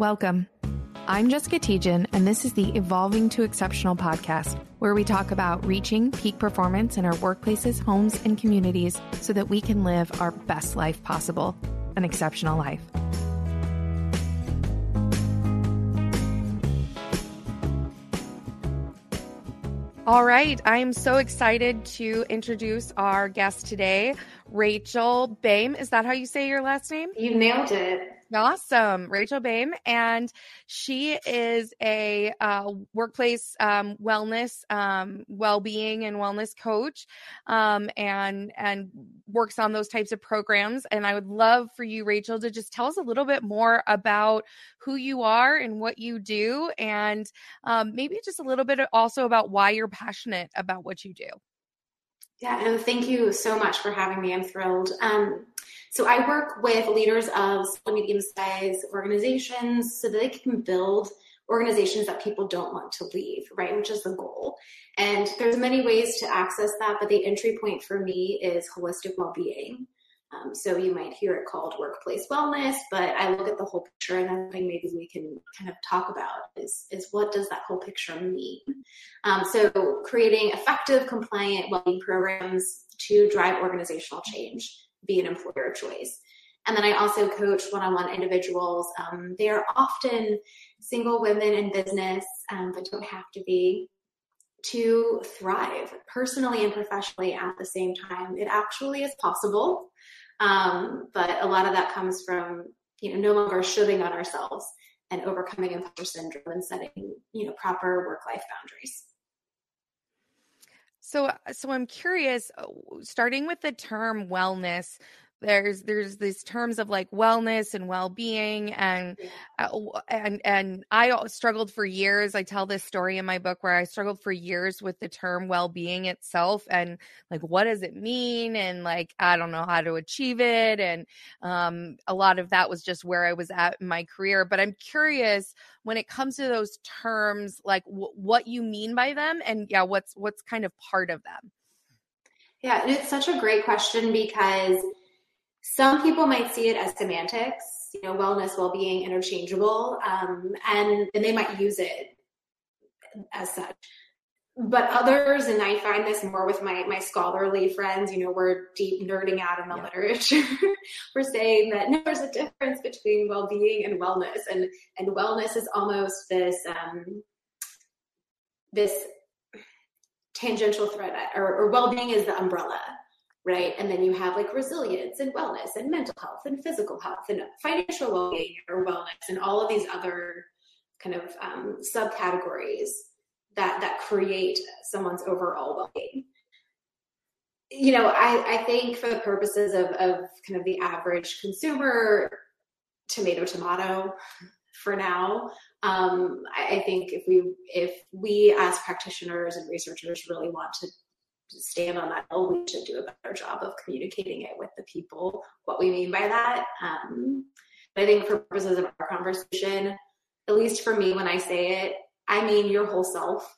Welcome. I'm Jessica Tietjen, and this is the Evolving to Exceptional podcast, where we talk about reaching peak performance in our workplaces, homes, and communities so that we can live our best life possible an exceptional life. All right, I am so excited to introduce our guest today, Rachel Boehm. Is that how you say your last name? You nailed it. Awesome. Rachel Boehm. And she is a uh, workplace um, wellness, um, well-being and wellness coach um, and, and works on those types of programs. And I would love for you, Rachel, to just tell us a little bit more about who you are and what you do. And um, maybe just a little bit also about why you're passionate about what you do. Yeah, and thank you so much for having me. I'm thrilled. Um, so I work with leaders of small, medium-sized organizations so that they can build organizations that people don't want to leave, right? Which is the goal. And there's many ways to access that, but the entry point for me is holistic well-being. Um, so you might hear it called workplace wellness, but I look at the whole picture and I think maybe we can kind of talk about is, is what does that whole picture mean? Um, so creating effective, compliant well-being programs to drive organizational change, be an employer of choice. And then I also coach one-on-one individuals. Um, they are often single women in business, um, but don't have to be to thrive personally and professionally at the same time. It actually is possible. Um, but a lot of that comes from, you know, no longer shoving on ourselves and overcoming imposter syndrome and setting, you know, proper work-life boundaries. So, so I'm curious, uh, starting with the term wellness, there's there's these terms of like wellness and well-being and uh, and and I struggled for years I tell this story in my book where I struggled for years with the term well-being itself and like what does it mean? And like I don't know how to achieve it. And um a lot of that was just where I was at in my career. But I'm curious when it comes to those terms like w- what you mean by them and yeah what's what's kind of part of them? Yeah, and it's such a great question because some people might see it as semantics, you know, wellness, well-being, interchangeable, um, and and they might use it as such. But others, and I find this more with my my scholarly friends, you know, we're deep nerding out in the yeah. literature. we're saying that no, there's a difference between well-being and wellness, and and wellness is almost this um, this tangential thread, or, or well-being is the umbrella right? And then you have like resilience and wellness and mental health and physical health and financial well-being or wellness and all of these other kind of um, subcategories that that create someone's overall well-being. You know, I, I think for the purposes of, of kind of the average consumer, tomato tomato for now. Um, I think if we if we as practitioners and researchers really want to stand on that hill, we should do a better job of communicating it with the people, what we mean by that. Um, I think for purposes of our conversation, at least for me, when I say it, I mean your whole self.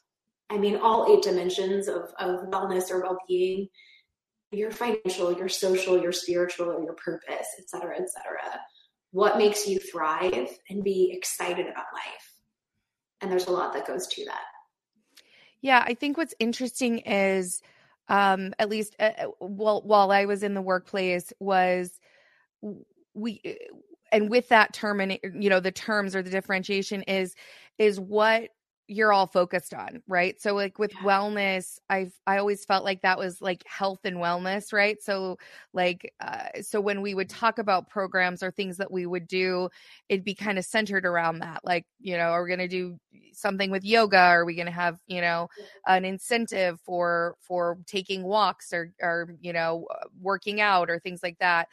I mean all eight dimensions of, of wellness or well-being, your financial, your social, your spiritual, your purpose, et cetera, et cetera. What makes you thrive and be excited about life? And there's a lot that goes to that. Yeah, I think what's interesting is um at least uh, uh while while I was in the workplace was we uh, and with that term and you know the terms or the differentiation is is what you're all focused on right? So like with yeah. wellness i've i always felt like that was like health and wellness right? So like uh, so when we would talk about programs or things that we would do it'd be kind of centered around that like you know are we going to do something with yoga? Are we going to have you know an incentive for for taking walks or or you know working out or things like that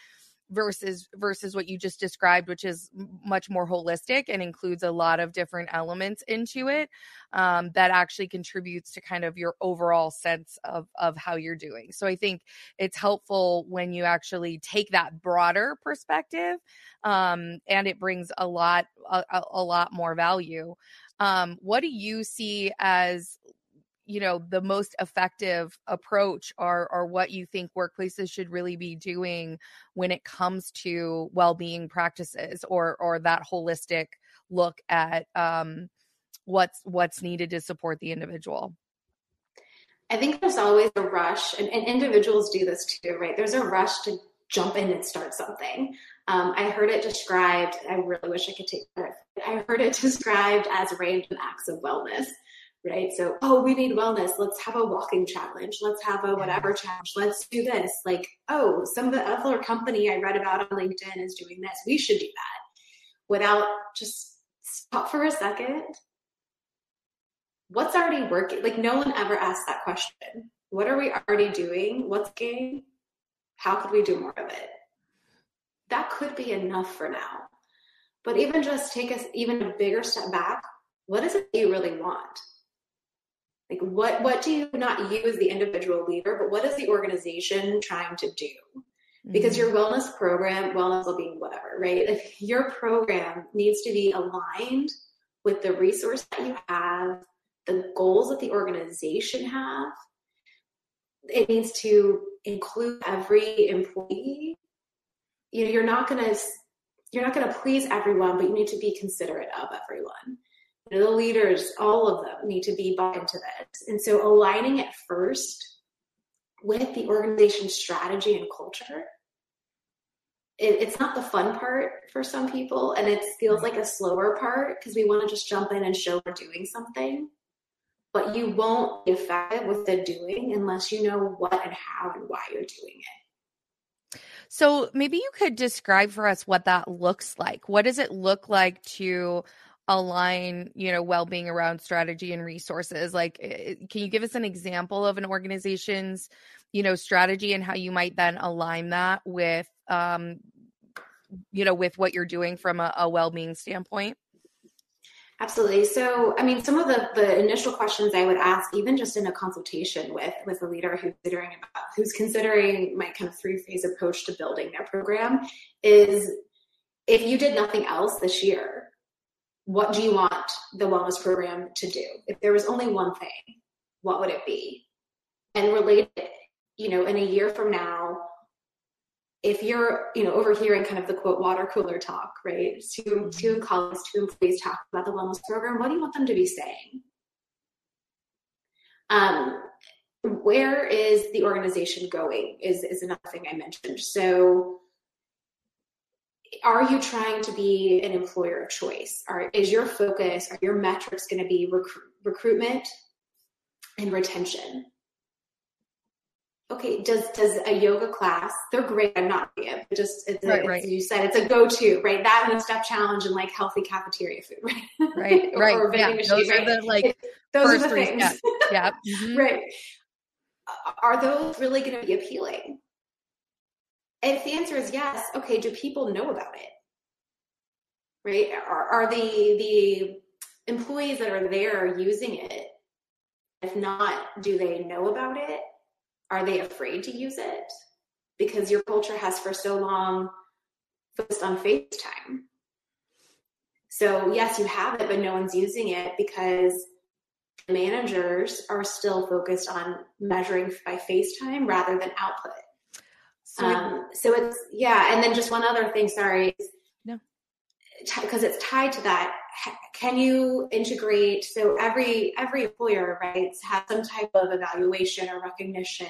versus versus what you just described which is much more holistic and includes a lot of different elements into it um, that actually contributes to kind of your overall sense of of how you're doing. So i think it's helpful when you actually take that broader perspective um, and it brings a lot a, a lot more value. Um, what do you see as you know the most effective approach or or what you think workplaces should really be doing when it comes to well-being practices or or that holistic look at um, what's what's needed to support the individual. I think there's always a rush and, and individuals do this too right? There's a rush to jump in and start something. Um, i heard it described i really wish i could take credit i heard it described as random acts of wellness right? So, oh, we need wellness. Let's have a walking challenge. Let's have a whatever mm-hmm. challenge. Let's do this. Like, oh, some of the other company I read about on LinkedIn is doing this. We should do that without just stop for a second. What's already working? Like, no one ever asked that question. What are we already doing? What's game? How could we do more of it? That could be enough for now. But even just take us even a bigger step back. What is it you really want? Like what what do you not you as the individual leader but what is the organization trying to do? Because mm-hmm. your wellness program wellness will be whatever right? If your program needs to be aligned with the resource that you have the goals that the organization have it needs to include every employee. You know you're not going to you're not going to please everyone but you need to be considerate of everyone the leaders, all of them need to be bought into this. And so aligning it first with the organization strategy and culture. It, it's not the fun part for some people, and it feels like a slower part because we want to just jump in and show we're doing something. But you won't be effective with the doing unless you know what and how and why you're doing it. So maybe you could describe for us what that looks like. What does it look like to align you know well-being around strategy and resources? Like can you give us an example of an organization's you know strategy and how you might then align that with um you know with what you're doing from a, a well-being standpoint? Absolutely. So i mean some of the the initial questions i would ask even just in a consultation with with a leader who's considering about who's considering my kind of three phase approach to building their program is if you did nothing else this year what do you want the wellness program to do? If there was only one thing, what would it be? And related, you know, in a year from now, if you're, you know, overhearing kind of the quote water cooler talk, right? Two two colleagues, two employees talk about the wellness program, what do you want them to be saying? Um, where is the organization going is is another thing I mentioned. So are you trying to be an employer of choice? Are, is your focus, are your metrics going to be recruitment and retention? Okay, does does a yoga class? They're great. I'm not it, but just it's, right, a, right. you said it's a go-to, right? That and a step challenge and like healthy cafeteria food, right? Right, right. or yeah, machine, those right? are the like those are the things, yeah, mm-hmm. right. Are those really going to be appealing? If the answer is yes, okay, do people know about it? Right? Are, are the the employees that are there using it? If not, do they know about it? Are they afraid to use it? Because your culture has for so long focused on FaceTime. So yes, you have it, but no one's using it because managers are still focused on measuring by FaceTime rather than output. So, um, so it's yeah, and then just one other thing. Sorry, no, because it's tied to that. Can you integrate? So every every employer, right, has some type of evaluation or recognition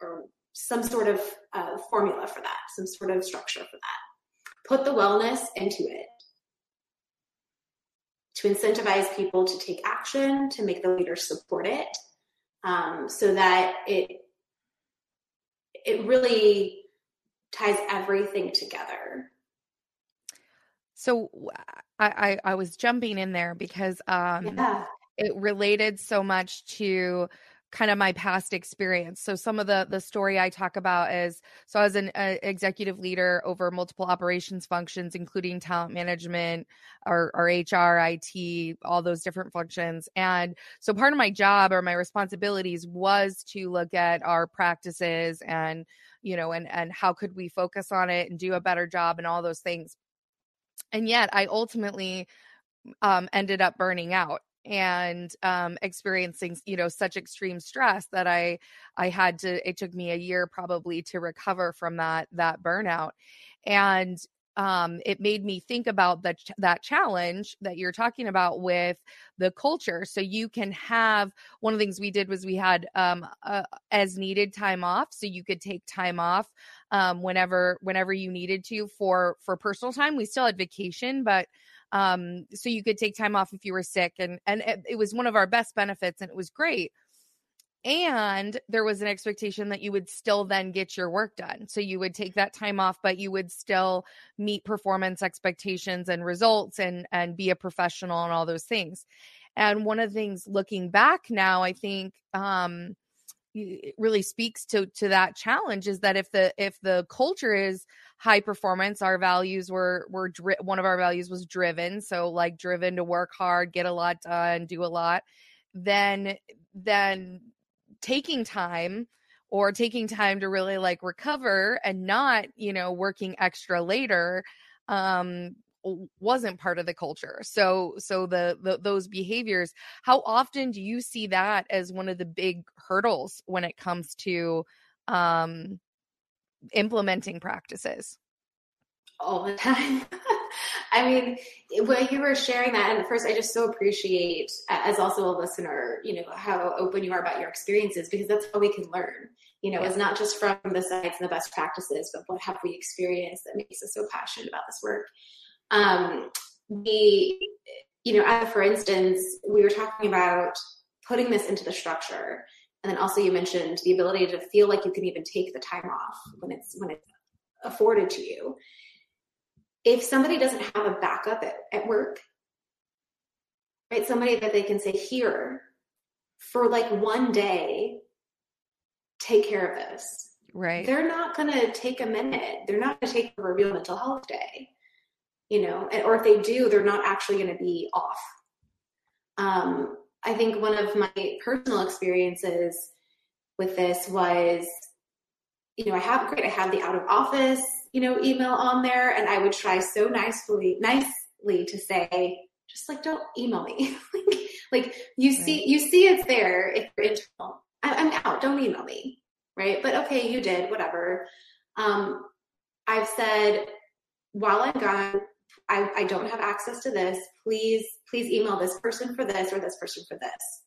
or, or some sort of uh, formula for that, some sort of structure for that. Put the wellness into it to incentivize people to take action, to make the leaders support it, um, so that it it really ties everything together. So I, I, I was jumping in there because um, yeah. it related so much to kind of my past experience. So some of the the story I talk about is so I was an uh, executive leader over multiple operations functions, including talent management, or, or HR, IT, all those different functions. And so part of my job or my responsibilities was to look at our practices and you know and and how could we focus on it and do a better job and all those things. And yet I ultimately um, ended up burning out and um, experiencing you know such extreme stress that i i had to it took me a year probably to recover from that that burnout and um, it made me think about that that challenge that you're talking about with the culture. So you can have one of the things we did was we had um, uh, as needed time off, so you could take time off um, whenever whenever you needed to for for personal time. We still had vacation, but um, so you could take time off if you were sick, and and it, it was one of our best benefits, and it was great. And there was an expectation that you would still then get your work done. So you would take that time off but you would still meet performance expectations and results and and be a professional and all those things. And one of the things looking back now i think um it really speaks to to that challenge is that if the if the culture is high performance our values were were dri- one of our values was driven. So like driven to work hard get a lot done do a lot then then taking time or taking time to really like recover and not you know working extra later um wasn't part of the culture so so the, the those behaviors how often do you see that as one of the big hurdles when it comes to um implementing practices all the time I mean, when you were sharing that, and first, I just so appreciate, as also a listener, you know, how open you are about your experiences because that's how we can learn. You know, yeah. it's not just from the sites and the best practices, but what have we experienced that makes us so passionate about this work. Um, we, you know, as for instance, we were talking about putting this into the structure, and then also you mentioned the ability to feel like you can even take the time off when it's when it's afforded to you if somebody doesn't have a backup at, at work, right? Somebody that they can say, here, for like one day, take care of this. Right. They're not going to take a minute. They're not going to take a real mental health day, you know, or if they do, they're not actually going to be off. Um, I think one of my personal experiences with this was, you know, I have great, I have the out of office you know, email on there. And I would try so nicely, nicely to say, just like, don't email me. like, like you right. see, you see it's there if you're internal. I, I'm out. Don't email me. Right. But okay, you did, whatever. Um, I've said, while I'm gone, I, I don't have access to this. Please, please email this person for this or this person for this.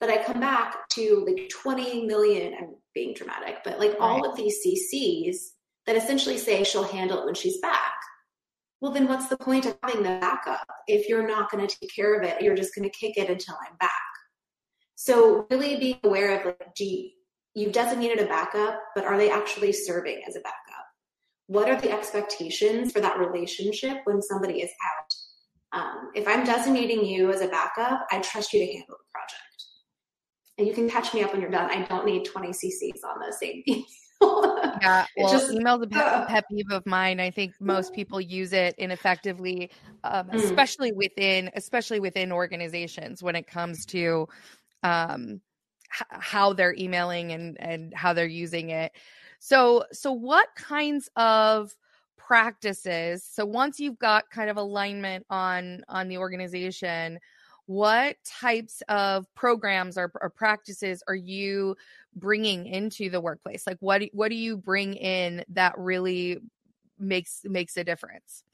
But I come back to like 20 million, I'm being dramatic, but like right. all of these CCs that essentially say she'll handle it when she's back. Well, then what's the point of having the backup if you're not going to take care of it? You're just going to kick it until I'm back. So really being aware of like, gee, you've designated a backup, but are they actually serving as a backup? What are the expectations for that relationship when somebody is out? Um, if I'm designating you as a backup, I trust you to handle the project. And you can catch me up when you're done. I don't need 20 CCs on the same yeah, well, just, email's a pet, uh, pet, peeve of mine. I think most people use it ineffectively, um, mm. especially within especially within organizations when it comes to um, h- how they're emailing and and how they're using it. So, so what kinds of practices? So once you've got kind of alignment on on the organization, what types of programs or, or, practices are you bringing into the workplace like what what do you bring in that really makes makes a difference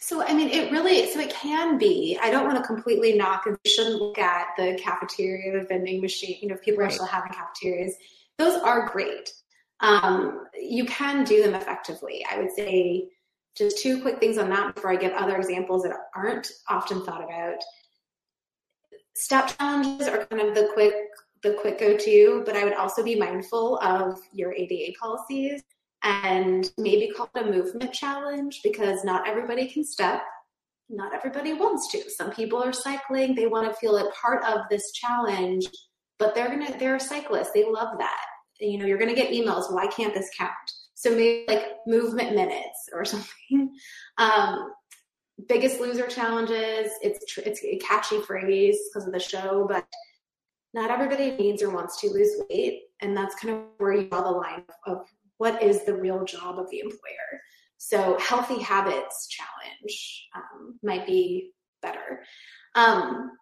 so i mean it really so it can be i don't want to completely knock and shouldn't look at the cafeteria the vending machine you know if people right. are still having cafeterias those are great um, you can do them effectively i would say just two quick things on that before i give other examples that aren't often thought about step challenges are kind of the quick the quick go-to, but I would also be mindful of your ADA policies and maybe call it a movement challenge because not everybody can step. Not everybody wants to. Some people are cycling, they want to feel a part of this challenge, but they're gonna they're cyclists, they love that. You know, you're gonna get emails, why can't this count? So maybe like movement minutes or something. Um, biggest loser challenges. It's it's a catchy phrase because of the show, but not everybody needs or wants to lose weight, and that's kind of where you draw the line of what is the real job of the employer. So healthy habits challenge um, might be better. Um,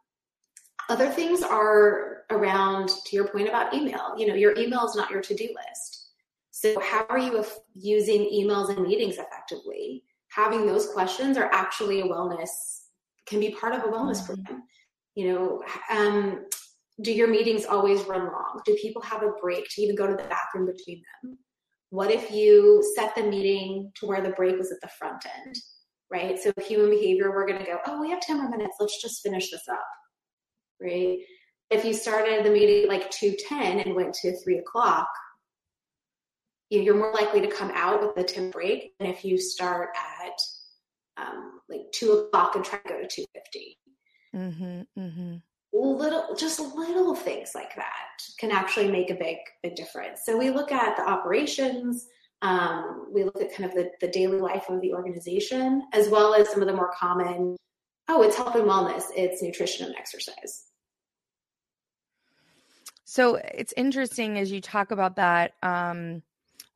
other things are around to your point about email. You know, your email is not your to-do list. So, how are you using emails and meetings effectively? Having those questions are actually a wellness, can be part of a wellness mm-hmm. program. You know, um, do your meetings always run long? Do people have a break to even go to the bathroom between them? What if you set the meeting to where the break was at the front end, right? So, human behavior, we're going to go, oh, we have 10 more minutes. Let's just finish this up, right? If you started the meeting like 2.10 and went to 3 o'clock, you're more likely to come out with a 10 break than if you start at um, like two o'clock and try to go to 250 mm-hmm, mm-hmm. little just little things like that can actually make a big big difference so we look at the operations um, we look at kind of the, the daily life of the organization as well as some of the more common oh it's health and wellness. It's nutrition and exercise. So it's interesting as you talk about that um,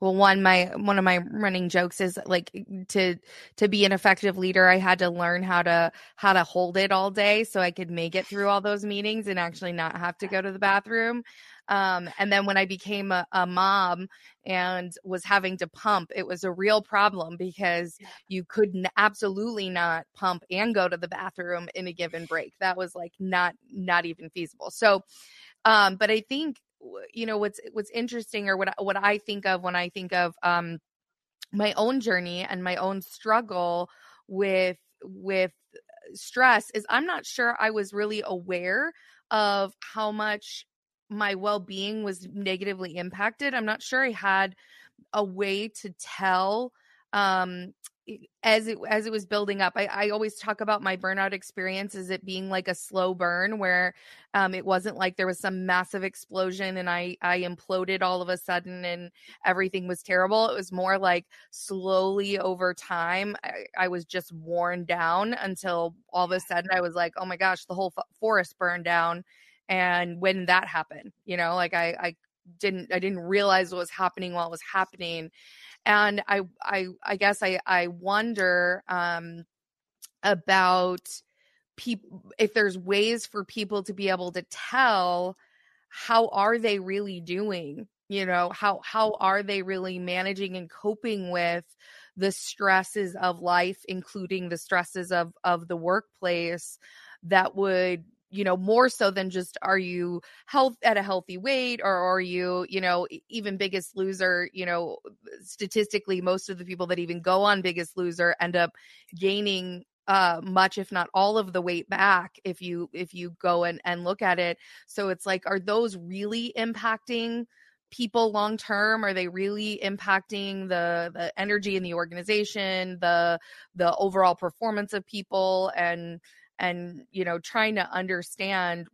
well one my one of my running jokes is like to to be an effective leader i had to learn how to how to hold it all day so i could make it through all those meetings and actually not have to go to the bathroom um, and then when i became a, a mom and was having to pump it was a real problem because you could n- absolutely not pump and go to the bathroom in a given break. That was like not not even feasible. So um, but i think you know what's what's interesting or what what I think of when I think of um my own journey and my own struggle with with stress is I'm not sure I was really aware of how much my well-being was negatively impacted. I'm not sure I had a way to tell um as it as it was building up I, I always talk about my burnout experience as it being like a slow burn where um it wasn't like there was some massive explosion and i i imploded all of a sudden and everything was terrible it was more like slowly over time i, I was just worn down until all of a sudden i was like oh my gosh the whole forest burned down and when that happened you know like i i didn't i didn't realize what was happening while it was happening. And I I I guess I I wonder um, about people if there's ways for people to be able to tell how are they really doing you know how how are they really managing and coping with the stresses of life including the stresses of of the workplace that would you know more so than just are you health at a healthy weight or are you you know even biggest loser? You know statistically most of the people that even go on biggest loser end up gaining uh much if not all of the weight back if you if you go and and look at it. So it's like are those really impacting people long term? Are they really impacting the the energy in the organization the the overall performance of people? And and you know trying to understand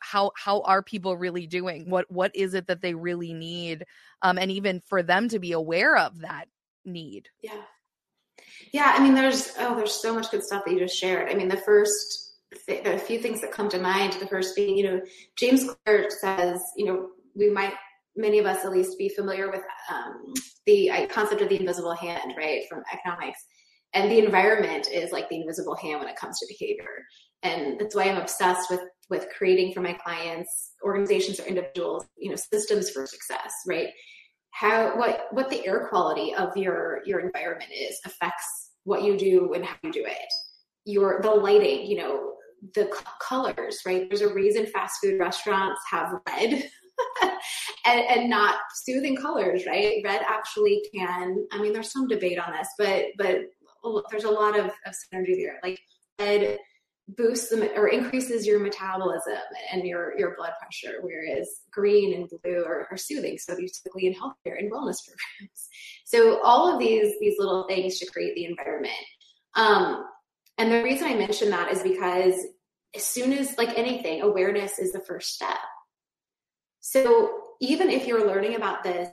how how are people really doing? What what is it that they really need um and even for them to be aware of that need. Yeah. Yeah i mean there's oh there's so much good stuff that you just shared. I mean the first th- a few things that come to mind the first being you know james clear says you know we might many of us at least be familiar with um, the concept of the invisible hand right from economics and the environment is like the invisible hand when it comes to behavior and that's why i'm obsessed with with creating for my clients organizations or individuals you know systems for success right how what what the air quality of your your environment is affects what you do and how you do it your the lighting you know the colors right there's a reason fast food restaurants have red and, and, not soothing colors, right? Red actually can. I mean, there's some debate on this, but but there's a lot of, of synergy there. Like red boosts the, or increases your metabolism and your your blood pressure, whereas green and blue are, are soothing. So these typically in healthcare and wellness programs. So all of these these little things to create the environment. Um, and the reason I mention that is because as soon as like anything, awareness is the first step. So even if you're learning about this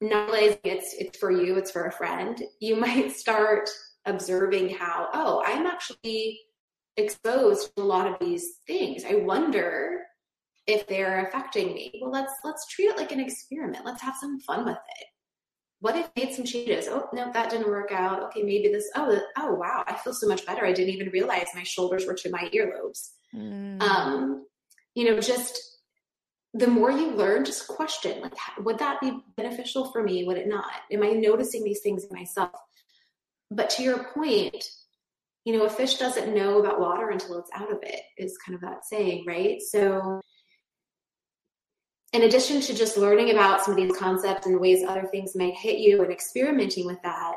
not realizing it's it's for you, it's for a friend, you might start observing how, oh, I'm actually exposed to a lot of these things. I wonder if they're affecting me. Well, let's let's treat it like an experiment. Let's have some fun with it. What if I made some changes? Oh no, that didn't work out. Okay, maybe this. Oh, oh wow, I feel so much better. I didn't even realize my shoulders were to my earlobes. Mm. Um, you know, just the more you learn, just question like, would that be beneficial for me? Would it not? Am I noticing these things in myself? But to your point, you know, a fish doesn't know about water until it's out of it, is kind of that saying, right? So, in addition to just learning about some of these concepts and ways other things may hit you and experimenting with that,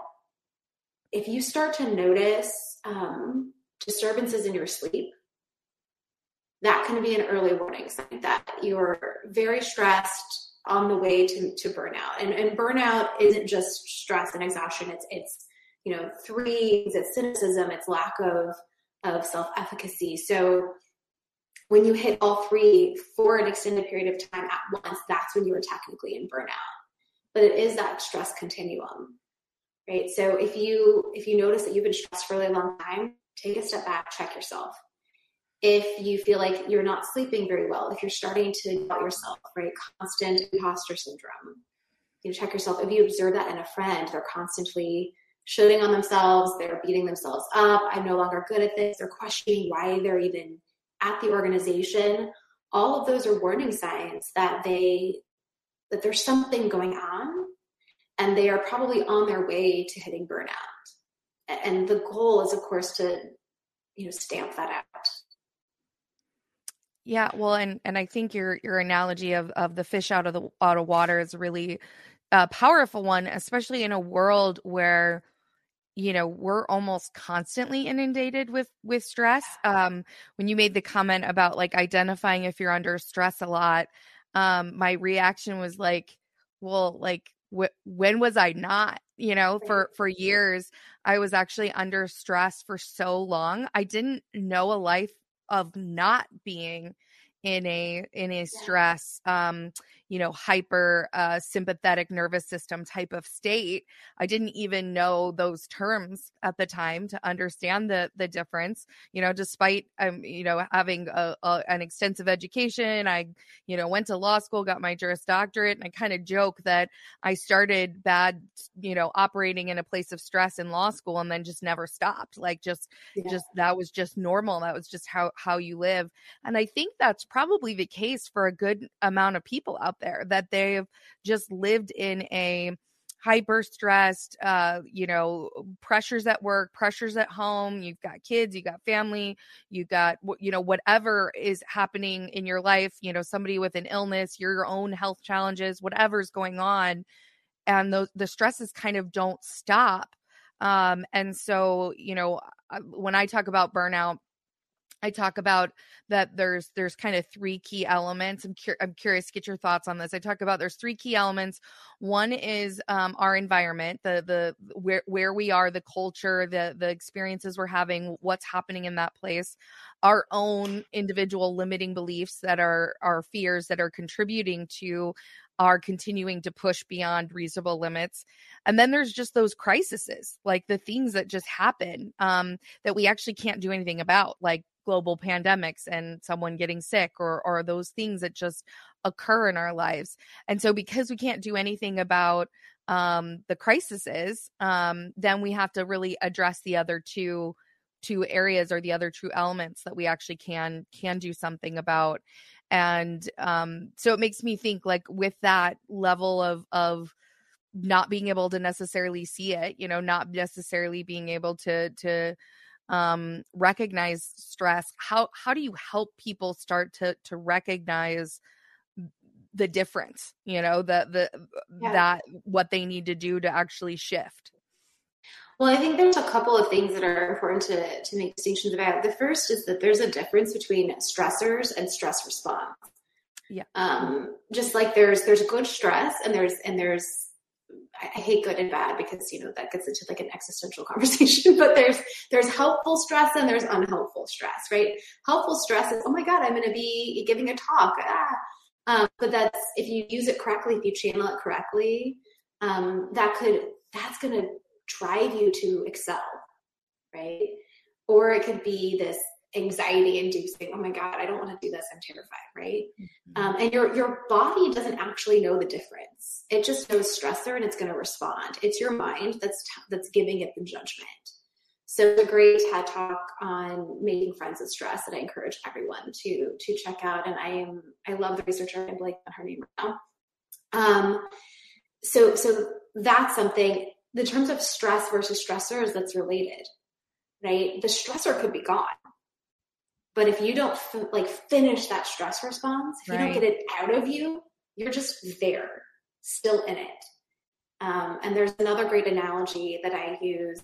if you start to notice um, disturbances in your sleep, that can be an early warning sign that you're very stressed on the way to, to burnout. And, and burnout isn't just stress and exhaustion. It's, it's, you know, threes, it's cynicism, it's lack of, of self-efficacy. So when you hit all three for an extended period of time at once, that's when you are technically in burnout. But it is that stress continuum, right? So if you, if you notice that you've been stressed for a really long time, take a step back, check yourself if you feel like you're not sleeping very well, if you're starting to doubt yourself, right? Constant imposter syndrome. You know, check yourself. If you observe that in a friend, they're constantly shooting on themselves, they're beating themselves up. I'm no longer good at this. They're questioning why they're even at the organization. All of those are warning signs that they that there's something going on and they are probably on their way to hitting burnout. And the goal is of course to you know stamp that out. Yeah, well, and and I think your your analogy of of the fish out of the out of water is really a powerful one, especially in a world where you know we're almost constantly inundated with with stress. Um, when you made the comment about like identifying if you're under stress a lot, um, my reaction was like, well, like wh- when was I not? You know, for for years I was actually under stress for so long. I didn't know a life of not being in a in a stress um you know hyper uh sympathetic nervous system type of state i didn't even know those terms at the time to understand the the difference you know despite um you know having a, a, an extensive education i you know went to law school got my juris doctorate and i kind of joke that i started bad you know operating in a place of stress in law school and then just never stopped like just yeah. just that was just normal that was just how how you live and i think that's probably the case for a good amount of people out there that they've just lived in a hyper stressed uh you know pressures at work pressures at home you've got kids you got family you got you know whatever is happening in your life you know somebody with an illness your own health challenges whatever's going on and those the stresses kind of don't stop. Um and so you know when i talk about burnout I talk about that there's there's kind of three key elements. I'm cur- I'm curious to get your thoughts on this. I talk about there's three key elements. One is um, our environment, the the where where we are, the culture, the the experiences we're having, what's happening in that place, our own individual limiting beliefs that are our fears that are contributing to are continuing to push beyond reasonable limits. And then there's just those crises, like the things that just happen um, that we actually can't do anything about, like global pandemics and someone getting sick or or those things that just occur in our lives. And so because we can't do anything about um, the crises, um, then we have to really address the other two two areas or the other two elements that we actually can can do something about and um so it makes me think like with that level of of not being able to necessarily see it you know not necessarily being able to to um, recognize stress how how do you help people start to to recognize the difference you know the the yeah. that what they need to do to actually shift well, I think there's a couple of things that are important to, to make distinctions about. The first is that there's a difference between stressors and stress response. Yeah. Um, just like there's there's good stress and there's and there's I hate good and bad because you know that gets into like an existential conversation. But there's there's helpful stress and there's unhelpful stress, right? Helpful stress is oh my god, I'm going to be giving a talk. Ah. Um, but that's if you use it correctly, if you channel it correctly, um, that could that's going to drive you to excel, right? Or it could be this anxiety inducing oh my god i don't want to do this i'm terrified right mm-hmm. um, and your your body doesn't actually know the difference it just knows stressor and it's going to respond it's your mind that's that's giving it the judgment So a great TED talk on making friends with stress that I encourage everyone to to check out. And I am I love the researcher. I'm blanking on her name right now. Um, so so that's something. The terms of stress versus stressors that's related, right? The stressor could be gone, but if you don't f- like finish that stress response, if right. you don't get it out of you, you're just there, still in it. Um, and there's another great analogy that I use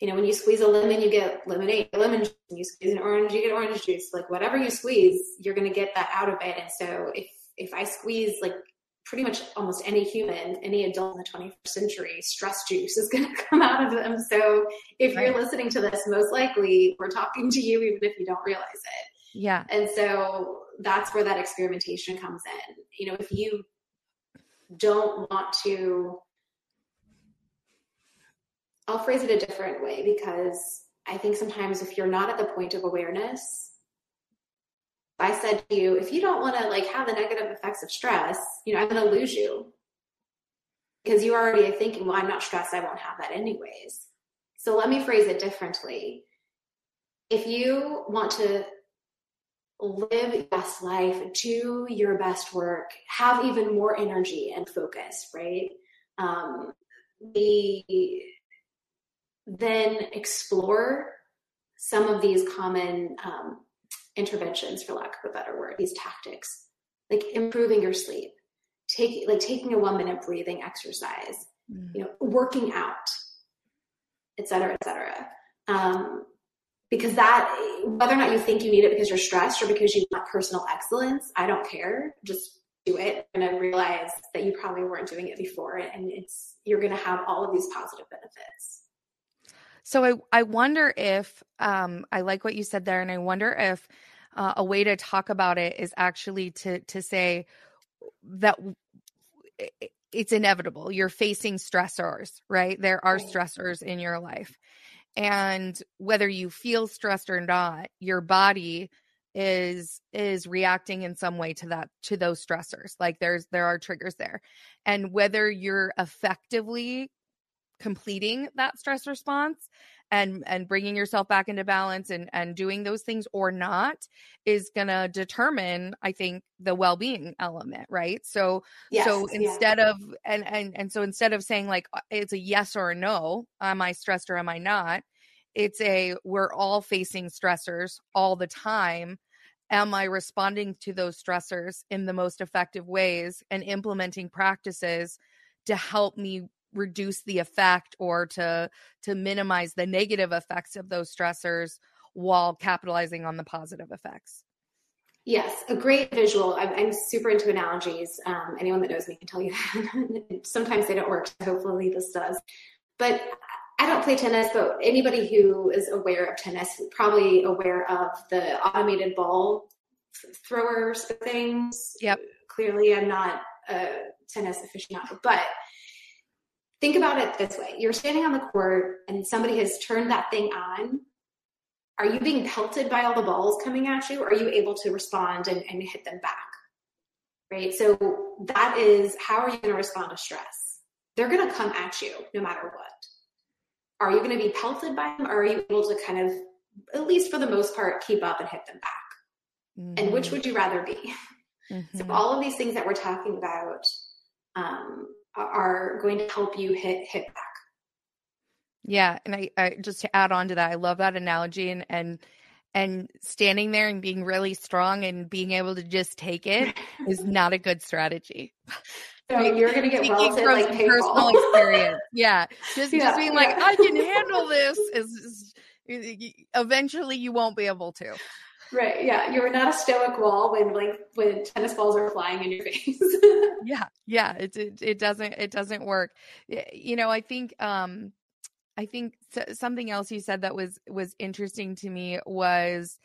you know, when you squeeze a lemon, you get lemonade, lemon juice. When you squeeze an orange, you get orange juice. Like whatever you squeeze, you're going to get that out of it. And so if, if I squeeze like pretty much almost any human, any adult in the 21st century, stress juice is going to come out of them. So if right. you're listening to this, most likely we're talking to you, even if you don't realize it. Yeah. And so that's where that experimentation comes in. You know, if you don't want to I'll phrase it a different way because I think sometimes if you're not at the point of awareness, I said to you, if you don't want to like have the negative effects of stress, you know, I'm going to lose you because you already are thinking, well, I'm not stressed. I won't have that anyways. So let me phrase it differently. If you want to live your best life, do your best work, have even more energy and focus, right? Um, the then explore some of these common um, interventions, for lack of a better word, these tactics, like improving your sleep, take like taking a one minute breathing exercise, mm. you know, working out, et cetera, et cetera. Um, because that, whether or not you think you need it because you're stressed or because you want personal excellence, I don't care. Just do it and then realize that you probably weren't doing it before and it's you're going to have all of these positive benefits so I, I wonder if um, I like what you said there, and I wonder if uh, a way to talk about it is actually to to say that it's inevitable. You're facing stressors, right? There are stressors in your life, and whether you feel stressed or not, your body is is reacting in some way to that to those stressors like there's there are triggers there and whether you're effectively completing that stress response and and bringing yourself back into balance and and doing those things or not is going to determine i think the well-being element right? So yes, so instead yeah. of and and and so instead of saying like uh, it's a yes or a no am i stressed or am i not? It's a we're all facing stressors all the time. Am i responding to those stressors in the most effective ways and implementing practices to help me reduce the effect or to to minimize the negative effects of those stressors while capitalizing on the positive effects. Yes a great visual. I'm, I'm super into analogies. Um, anyone that knows me can tell you that. Sometimes they don't work so hopefully this does. But i don't play tennis but anybody who is aware of tennis is probably aware of the automated ball throwers things. Yep. Clearly i'm not a tennis aficionado but think about it this way. You're standing on the court and somebody has turned that thing on. Are you being pelted by all the balls coming at you? Or are you able to respond and, and hit them back? Right? So that is how are you going to respond to stress? They're going to come at you no matter what. Are you going to be pelted by them or are you able to kind of at least for the most part keep up and hit them back? Mm-hmm. and which would you rather be? Mm-hmm. so all of these things that we're talking about um, are going to help you hit hit back. Yeah, and I, I just to add on to that, I love that analogy and and and standing there and being really strong and being able to just take it is not a good strategy. So you're going to get welted from like personal experience. Yeah, just yeah, just being yeah. like, I can handle this is, is eventually you won't be able to. Right. Yeah. You're not a stoic wall when like when tennis balls are flying in your face. yeah. Yeah. It, it it doesn't it doesn't work. You know, I think um I think something else you said that was was interesting to me was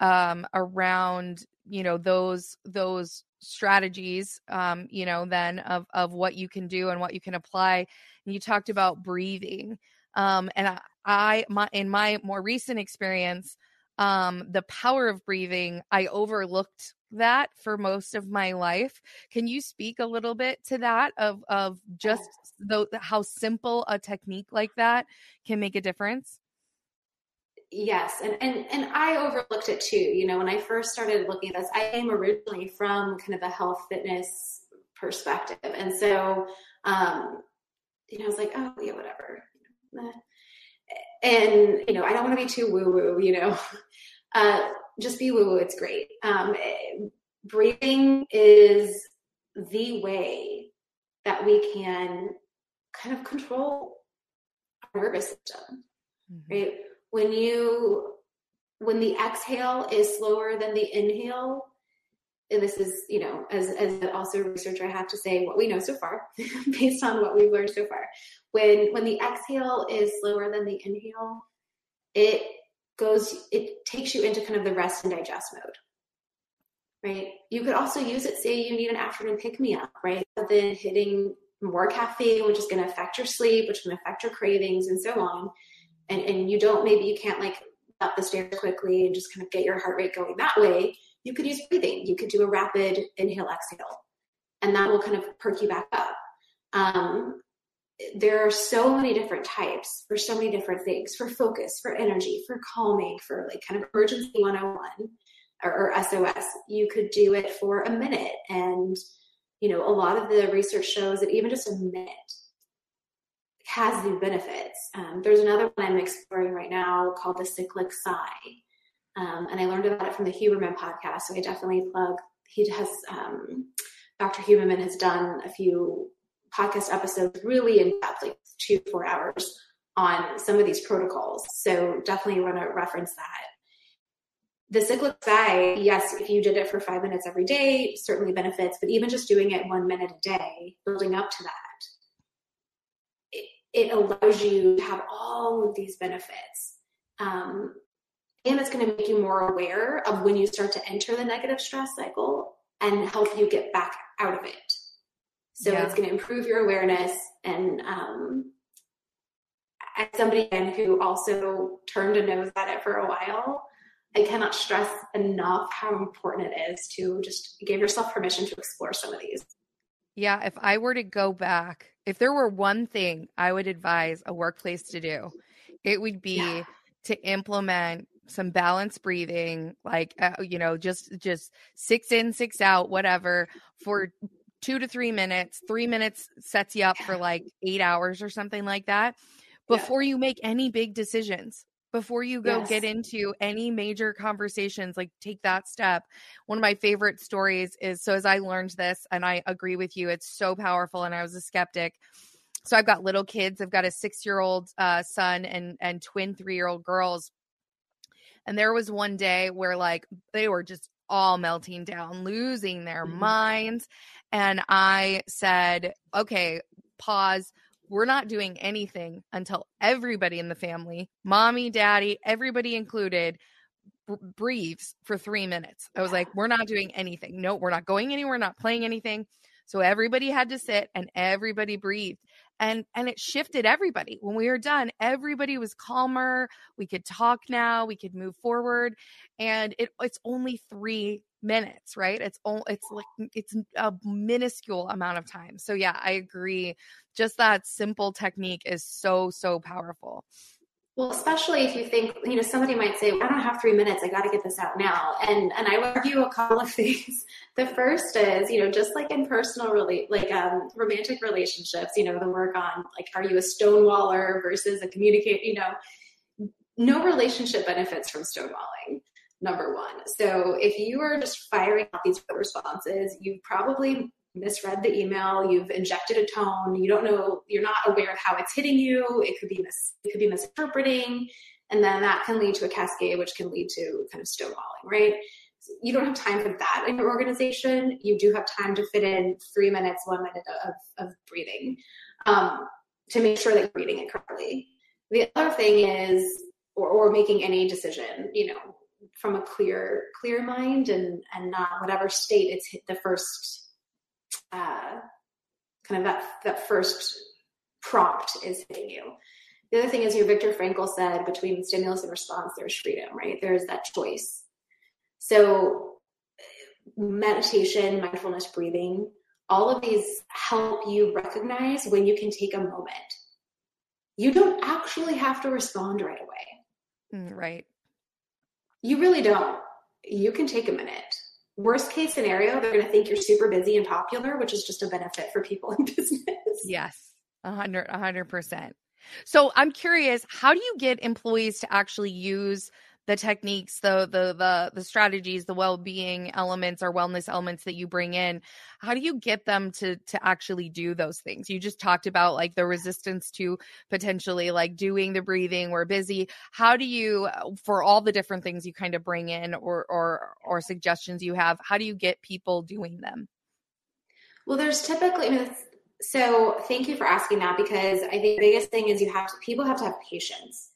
um around you know those those strategies um you know then of of what you can do and what you can apply and you talked about breathing um and I, I my in my more recent experience um the power of breathing i overlooked that for most of my life. Can you speak a little bit to that of of just the, how simple a technique like that can make a difference? Yes, and and and I overlooked it too. You know, when I first started looking at this, I came originally from kind of a health fitness perspective, and so um, you know, I was like, oh yeah, whatever. And you know, I don't want to be too woo woo. You know, uh, just be woo woo. It's great. Um, breathing is the way that we can kind of control our nervous system, mm-hmm. right? when you when the exhale is slower than the inhale and this is you know as as also a researcher i have to say what we know so far based on what we've learned so far. When when the exhale is slower than the inhale it goes it takes you into kind of the rest and digest mode right? You could also use it say you need an afternoon pick me up right? But then hitting more caffeine which is going to affect your sleep which can affect your cravings and so on. And, and you don't maybe you can't like up the stairs quickly and just kind of get your heart rate going that way you could use breathing you could do a rapid inhale exhale and that will kind of perk you back up um, there are so many different types for so many different things for focus for energy for calming for like kind of emergency 101 or, or sos you could do it for a minute and you know a lot of the research shows that even just a minute has the benefits. Um, there's another one I'm exploring right now called the cyclic sigh. Um, and I learned about it from the Huberman podcast. So I definitely plug, he has, um, Dr. Huberman has done a few podcast episodes really in depth, like two, four hours on some of these protocols. So definitely want to reference that. The cyclic sigh, yes, if you did it for five minutes every day, certainly benefits, but even just doing it one minute a day, building up to that, it allows you to have all of these benefits. Um, and it's going to make you more aware of when you start to enter the negative stress cycle and help you get back out of it. So yeah. it's going to improve your awareness. And um, as somebody who also turned a nose at it for a while, I cannot stress enough how important it is to just give yourself permission to explore some of these. Yeah, if I were to go back, if there were one thing I would advise a workplace to do, it would be yeah. to implement some balanced breathing, like uh, you know, just just six in, six out, whatever, for two to three minutes. Three minutes sets you up for like eight hours or something like that before yeah. you make any big decisions before you go yes. get into any major conversations like take that step one of my favorite stories is so as i learned this and i agree with you it's so powerful and i was a skeptic so i've got little kids i've got a six year old uh, son and and twin three year old girls and there was one day where like they were just all melting down losing their mm-hmm. minds and i said okay pause we're not doing anything until everybody in the family, mommy, daddy, everybody included, b- breathes for three minutes. I was like, we're not doing anything. No, we're not going anywhere, not playing anything. So everybody had to sit and everybody breathed. And and it shifted everybody. When we were done, everybody was calmer. We could talk now, we could move forward. And it, it's only three minutes, right? It's all it's like it's a minuscule amount of time. So yeah, I agree. Just that simple technique is so so powerful. Well, especially if you think, you know, somebody might say, I don't have three minutes. I got to get this out now. And, and I would argue a couple of things. The first is, you know, just like in personal, really, like um, romantic relationships, you know, the work on like, are you a stonewaller versus a communicate, you know, no relationship benefits from stonewalling number one. So if you are just firing out these responses, you probably misread the email, you've injected a tone, you don't know, you're not aware of how it's hitting you. It could be mis- it could be misinterpreting, and then that can lead to a cascade, which can lead to kind of stonewalling, right? You don't have time for that in your organization. You do have time to fit in three minutes, one minute of, of breathing um, to make sure that you're reading it correctly. The other thing is, or, or making any decision, you know, from a clear clear mind and and not whatever state it's hit the first uh, kind of that that first prompt is hitting you. The other thing is, you Viktor Frankl said, between stimulus and response, there's freedom, right? There's that choice. So meditation, mindfulness, breathing, all of these help you recognize when you can take a moment. You don't actually have to respond right away. Mm, right. You really don't. You can take a minute. Worst case scenario, they're going to think you're super busy and popular, which is just a benefit for people in business. Yes, a hundred, a hundred percent. So I'm curious, how do you get employees to actually use the techniques the the the the strategies the well-being elements or wellness elements that you bring in how do you get them to to actually do those things? You just talked about like the resistance to potentially like doing the breathing we're busy. How do you uh, for all the different things you kind of bring in or or or suggestions you have how do you get people doing them? Well there's typically so thank you for asking that because i think the biggest thing is you have to people have to have patience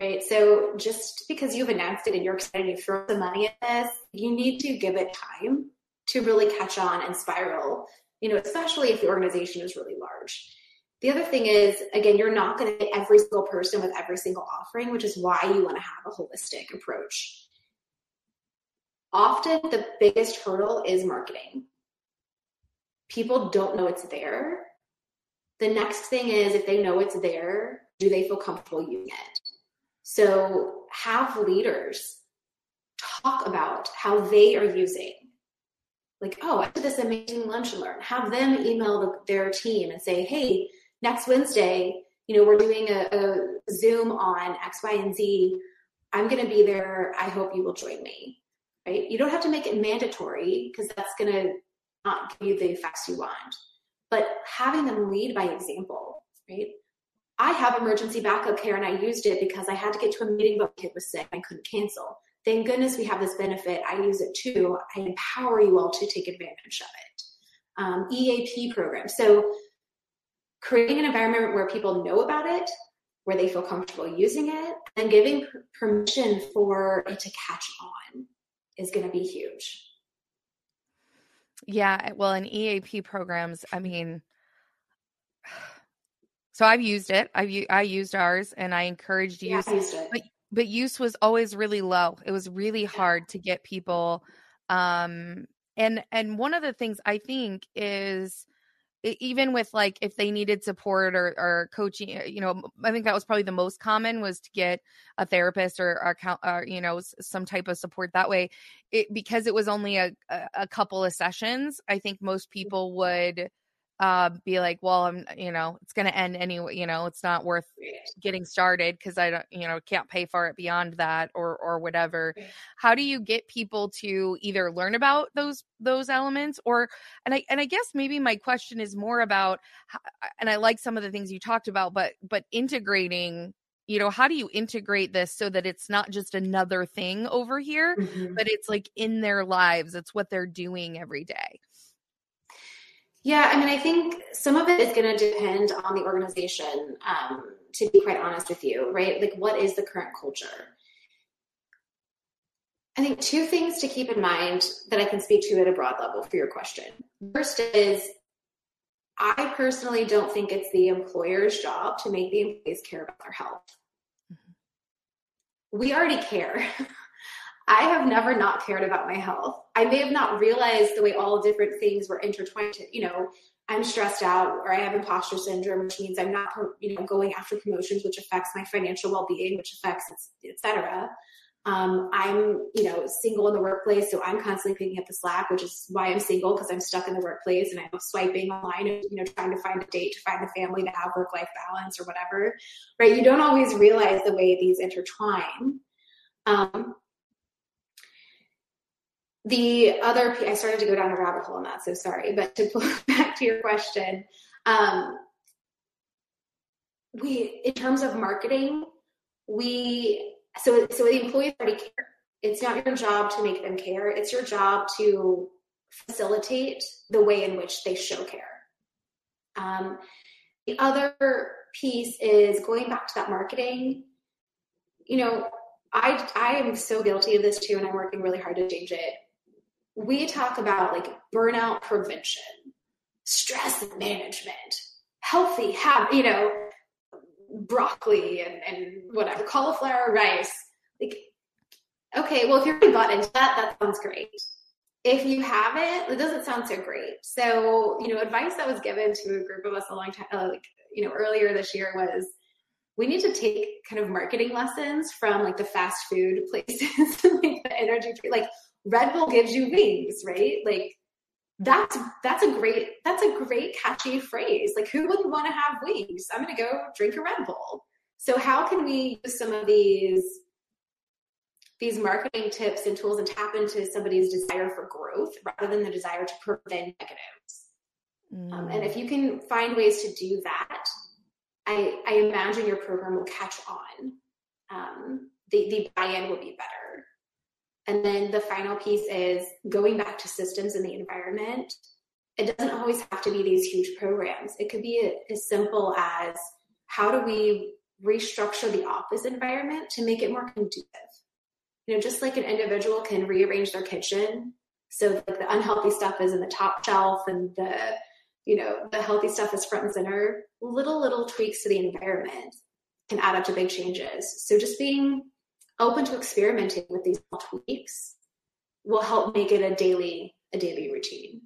right? So just because you've announced it and you're excited, you throw some money at this, you need to give it time to really catch on and spiral, you know, especially if the organization is really large. The other thing is, again, you're not going to get every single person with every single offering, which is why you want to have a holistic approach. Often the biggest hurdle is marketing. People don't know it's there. The next thing is, if they know it's there, do they feel comfortable using it? So have leaders talk about how they are using. Like, oh, I did this amazing lunch and learn. Have them email the, their team and say, hey, next Wednesday, you know, we're doing a, a Zoom on X, Y, and Z. I'm going to be there. I hope you will join me. Right? You don't have to make it mandatory because that's going to not give you the effects you want. But having them lead by example, right? I have emergency backup care and I used it because I had to get to a meeting, but my kid was sick. I couldn't cancel. Thank goodness we have this benefit. I use it too. I empower you all to take advantage of it. Um, EAP program. So creating an environment where people know about it, where they feel comfortable using it, and giving permission for it to catch on is going to be huge. Yeah, well, in EAP programs, I mean, so I've used it. I've I used ours and I encouraged use. Yeah, but but use was always really low. It was really hard to get people um and and one of the things I think is even with like if they needed support or, or coaching you know i think that was probably the most common was to get a therapist or, or, or you know some type of support that way it because it was only a, a couple of sessions i think most people would uh, be like, well, I'm, you know, it's going to end anyway. You know, it's not worth getting started because I don't, you know, can't pay for it beyond that or or whatever. How do you get people to either learn about those those elements or, and I and I guess maybe my question is more about, and I like some of the things you talked about, but but integrating you know how do you integrate this so that it's not just another thing over here mm-hmm. but it's like in their lives it's what they're doing every day yeah, I mean, I think some of it is going to depend on the organization, um, to be quite honest with you, right? Like, what is the current culture? I think two things to keep in mind that I can speak to at a broad level for your question. First is, I personally don't think it's the employer's job to make the employees care about their health. Mm-hmm. We already care. I have never not cared about my health. I may have not realized the way all different things were intertwined. You know, I'm stressed out or I have imposter syndrome, which means I'm not, you know, going after promotions, which affects my financial well-being, which affects, etc. Um, I'm, you know, single in the workplace, so I'm constantly picking up the slack, which is why I'm single because I'm stuck in the workplace and I'm swiping online and you know trying to find a date to find a family to have work-life balance or whatever. Right? You don't always realize the way these intertwine. Um, the other, I started to go down a rabbit hole on that, so sorry. But to pull back to your question, um, we, in terms of marketing, we, so, so the employees already care. It's not your job to make them care. It's your job to facilitate the way in which they show care. Um, the other piece is going back to that marketing. You know, I I am so guilty of this too, and I'm working really hard to change it we talk about like burnout prevention, stress management, healthy habit, you know, broccoli and, and whatever, cauliflower rice. Like, okay, well, if you're bought into that, that sounds great. if you haven't, it doesn't sound so great. So, you know, advice that was given to a group of us a long time, uh, like, you know, earlier this year was we need to take kind of marketing lessons from like the fast food places, like the energy, like Red Bull gives you wings, right? Like that's that's a great that's a great catchy phrase. Like who wouldn't want to have wings? I'm going to go drink a Red Bull. So how can we use some of these these marketing tips and tools and tap into somebody's desire for growth rather than the desire to prevent negatives? Mm. Um, and if mm. you can find ways to do that, I, I imagine your program will catch on. Um, the, the buy-in will be better. And then the final piece is going back to systems in the environment. It doesn't always have to be these huge programs. It could be as simple as how do we restructure the office environment to make it more conducive? You know, just like an individual can rearrange their kitchen so the unhealthy stuff is in the top shelf and the you know, the healthy stuff is front and center, little, little tweaks to the environment can add up to big changes. So just being open to experimenting with these tweaks will help make it a daily, a daily routine.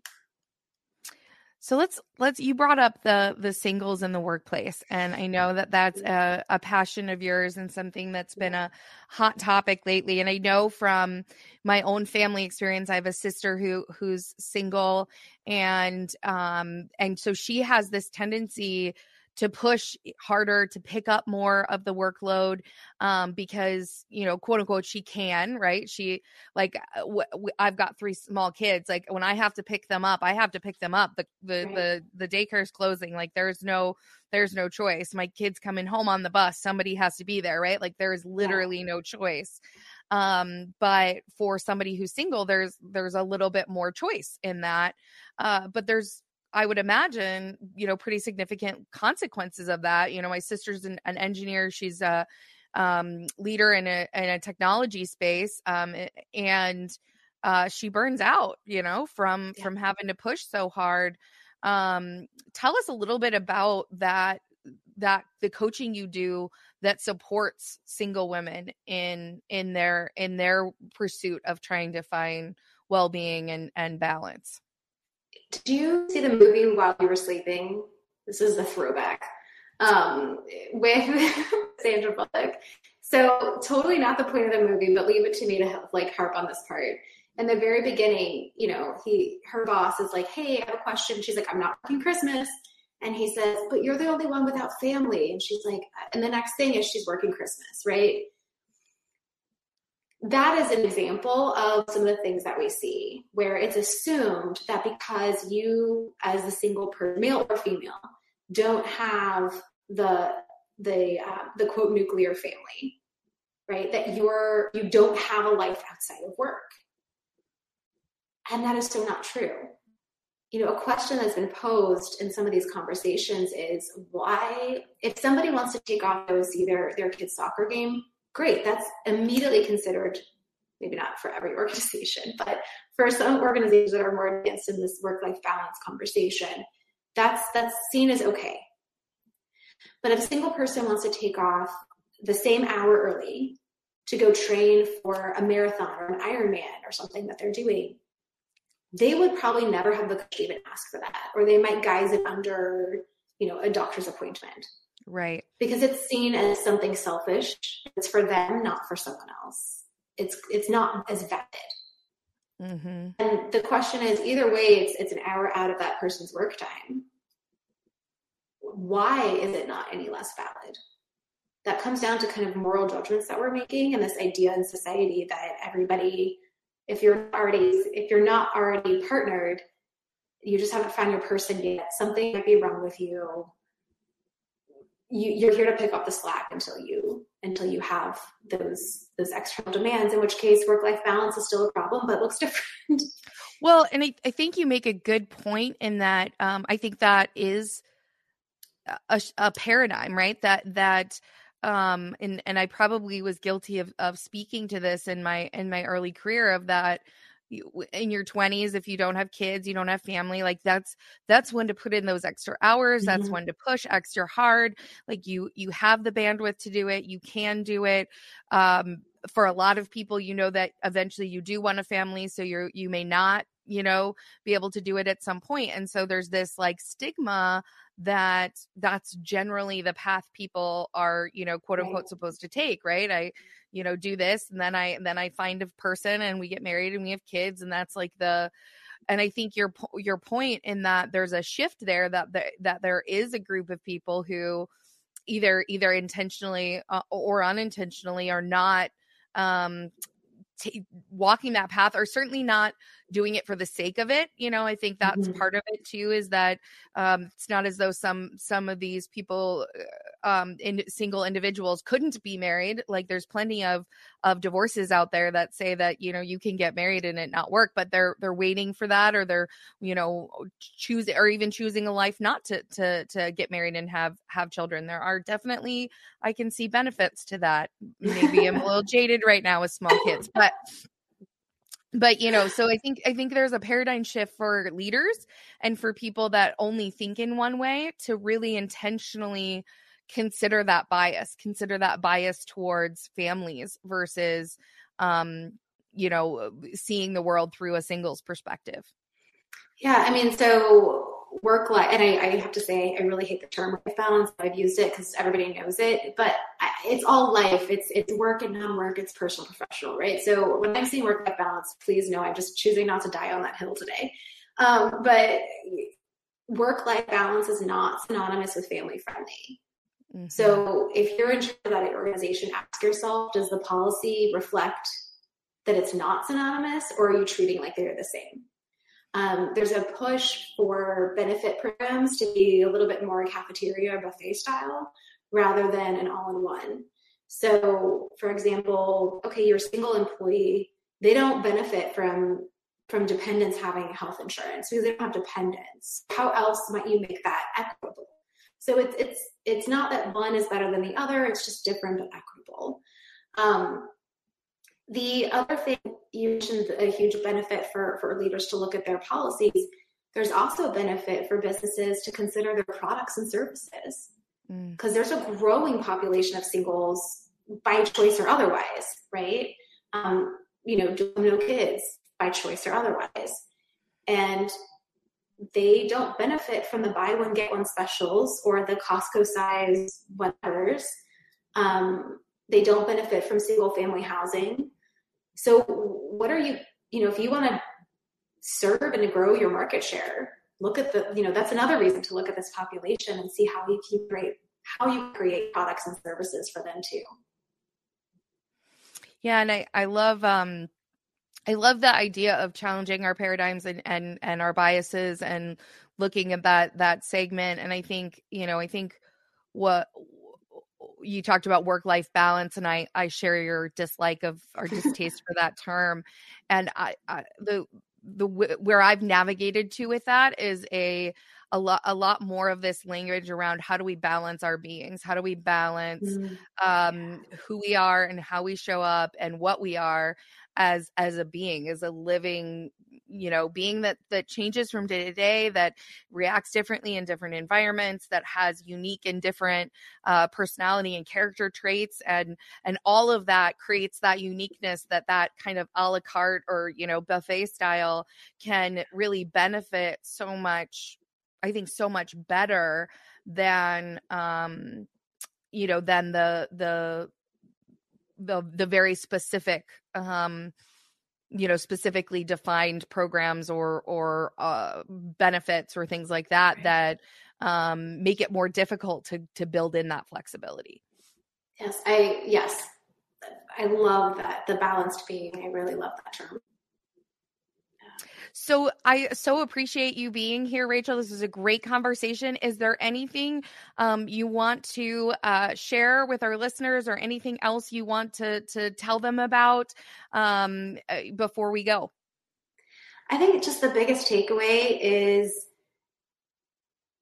So let's let's you brought up the the singles in the workplace and I know that that's a, a, passion of yours and something that's been a hot topic lately and I know from my own family experience I have a sister who who's single and um and so she has this tendency to push harder to pick up more of the workload um, because you know quote unquote she can right? She like uh, w- i've got three small kids like when i have to pick them up i have to pick them up. The the right. the, the daycare's closing like there's no there's no choice. My kids coming home on the bus somebody has to be there right? Like there is literally yeah. no choice. Um but for somebody who's single there's there's a little bit more choice in that. Uh but there's I would imagine, you know, pretty significant consequences of that. You know, my sister's an, an engineer; she's a um, leader in a in a technology space, um, and uh, she burns out. You know, from yeah. from having to push so hard. Um, tell us a little bit about that that the coaching you do that supports single women in in their in their pursuit of trying to find well-being and and balance did you see the movie while you were sleeping? This is a throwback um, with Sandra Bullock. So totally not the point of the movie, but leave it to me to like harp on this part. In the very beginning, you know, he her boss is like, "Hey, I have a question." She's like, "I'm not working Christmas," and he says, "But you're the only one without family." And she's like, and the next thing is she's working Christmas, right? That is an example of some of the things that we see where it's assumed that because you as a single person male or female don't have the the uh, the quote nuclear family right? That you're you don't have a life outside of work. And that is so not true. You know a question that's been posed in some of these conversations is why if somebody wants to take off to see their their kid's soccer game great. That's immediately considered, maybe not for every organization, but for some organizations that are more advanced in this work-life balance conversation, that's that's seen as okay. But if a single person wants to take off the same hour early to go train for a marathon or an Ironman or something that they're doing, they would probably never have the coach even ask for that, or they might guise it under, you know, a doctor's appointment. Right. Because it's seen as something selfish. It's for them, not for someone else. It's it's not as valid. Mm-hmm. And the question is, either way, it's it's an hour out of that person's work time. Why is it not any less valid? That comes down to kind of moral judgments that we're making, and this idea in society that everybody, if you're already if you're not already partnered, you just haven't found your person yet. Something might be wrong with you you, you're here to pick up the slack until you until you have those those external demands in which case work life balance is still a problem but looks different. Well and I, I think you make a good point in that um, i think that is a, a paradigm right? That that um and and i probably was guilty of of speaking to this in my in my early career of that in your 20s if you don't have kids you don't have family like that's that's when to put in those extra hours that's mm-hmm. when to push extra hard like you you have the bandwidth to do it you can do it um for a lot of people you know that eventually you do want a family so you're you may not you know be able to do it at some point and so there's this like stigma that that's generally the path people are you know quote unquote supposed to take right? I you know do this and then i then i find a person and we get married and we have kids and that's like the and i think your your point in that there's a shift there that there, that there is a group of people who either either intentionally uh, or unintentionally are not um t- walking that path or certainly not doing it for the sake of it you know i think that's mm-hmm. part of it too is that um it's not as though some some of these people uh, um in single individuals couldn't be married like there's plenty of of divorces out there that say that you know you can get married and it not work but they're they're waiting for that or they're you know choosing or even choosing a life not to to to get married and have have children there are definitely i can see benefits to that maybe i'm a little jaded right now with small kids but but you know so i think i think there's a paradigm shift for leaders and for people that only think in one way to really intentionally consider that bias consider that bias towards families versus um you know seeing the world through a singles perspective. Yeah i mean so work life and I, I, have to say i really hate the term life balance i've used it because everybody knows it but I, it's all life. It's it's work and non-work. It's personal professional right? So when i'm saying work life balance please know i'm just choosing not to die on that hill today. Um, but work life balance is not synonymous with family friendly. Mm-hmm. So if you're in charge of that organization, ask yourself, does the policy reflect that it's not synonymous or are you treating like they're the same? Um, there's a push for benefit programs to be a little bit more cafeteria or buffet style rather than an all-in-one. So, for example, okay, you're a single employee, they don't benefit from from dependents having health insurance because they don't have dependents. How else might you make that equitable? So it's it's it's not that one is better than the other. It's just different but equitable. Um, the other thing you mentioned a huge benefit for for leaders to look at their policies. There's also a benefit for businesses to consider their products and services because mm. there's a growing population of singles by choice or otherwise, right? Um, you know, no kids by choice or otherwise. And they don't benefit from the buy one get one specials or the Costco size whatever's. Um, they don't benefit from single family housing. So, what are you, you know, if you want to serve and grow your market share, look at the, you know, that's another reason to look at this population and see how you create how you create products and services for them too. Yeah, and I I love um I love the idea of challenging our paradigms and and and our biases and looking at that that segment. And I think you know I think what you talked about work life balance, and I I share your dislike of or distaste for that term. And I, I the the where I've navigated to with that is a a lot a lot more of this language around how do we balance our beings how do we balance mm-hmm. um who we are and how we show up and what we are as as a being as a living you know being that that changes from day to day that reacts differently in different environments that has unique and different uh, personality and character traits and and all of that creates that uniqueness that that kind of a la carte or you know buffet style can really benefit so much i think so much better than um you know than the the the the very specific um you know specifically defined programs or or uh benefits or things like that right. that um make it more difficult to to build in that flexibility. Yes i yes. I love that the balanced being i really love that term so I so appreciate you being here, Rachel. This is a great conversation. Is there anything um, you want to uh, share with our listeners, or anything else you want to to tell them about um, uh, before we go? I think just the biggest takeaway is,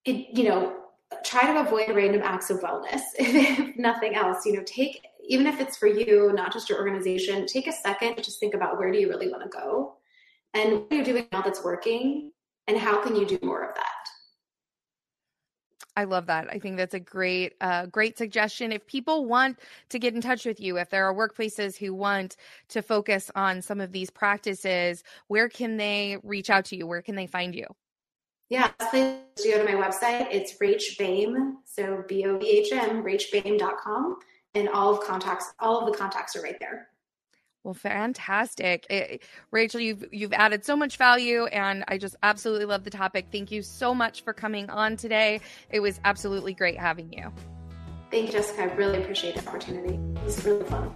it, you know, try to avoid random acts of wellness, if nothing else. You know, take even if it's for you, not just your organization, take a second just think about where do you really want to go and what you're doing now that's working and how can you do more of that I love that. I think that's a great, uh, great suggestion. If people want to get in touch with you, if there are workplaces who want to focus on some of these practices, where can they reach out to you? Where can they find you? Yeah, please go to my website. It's Rach Boehm, so B O V H M, rachboehm.com, and all of contacts, all of the contacts are right there. Well, fantastic. It, eh, Rachel, you've you've added so much value and I just absolutely love the topic. Thank you so much for coming on today. It was absolutely great having you. Thank you, Jessica. I really appreciate the opportunity. It was really fun.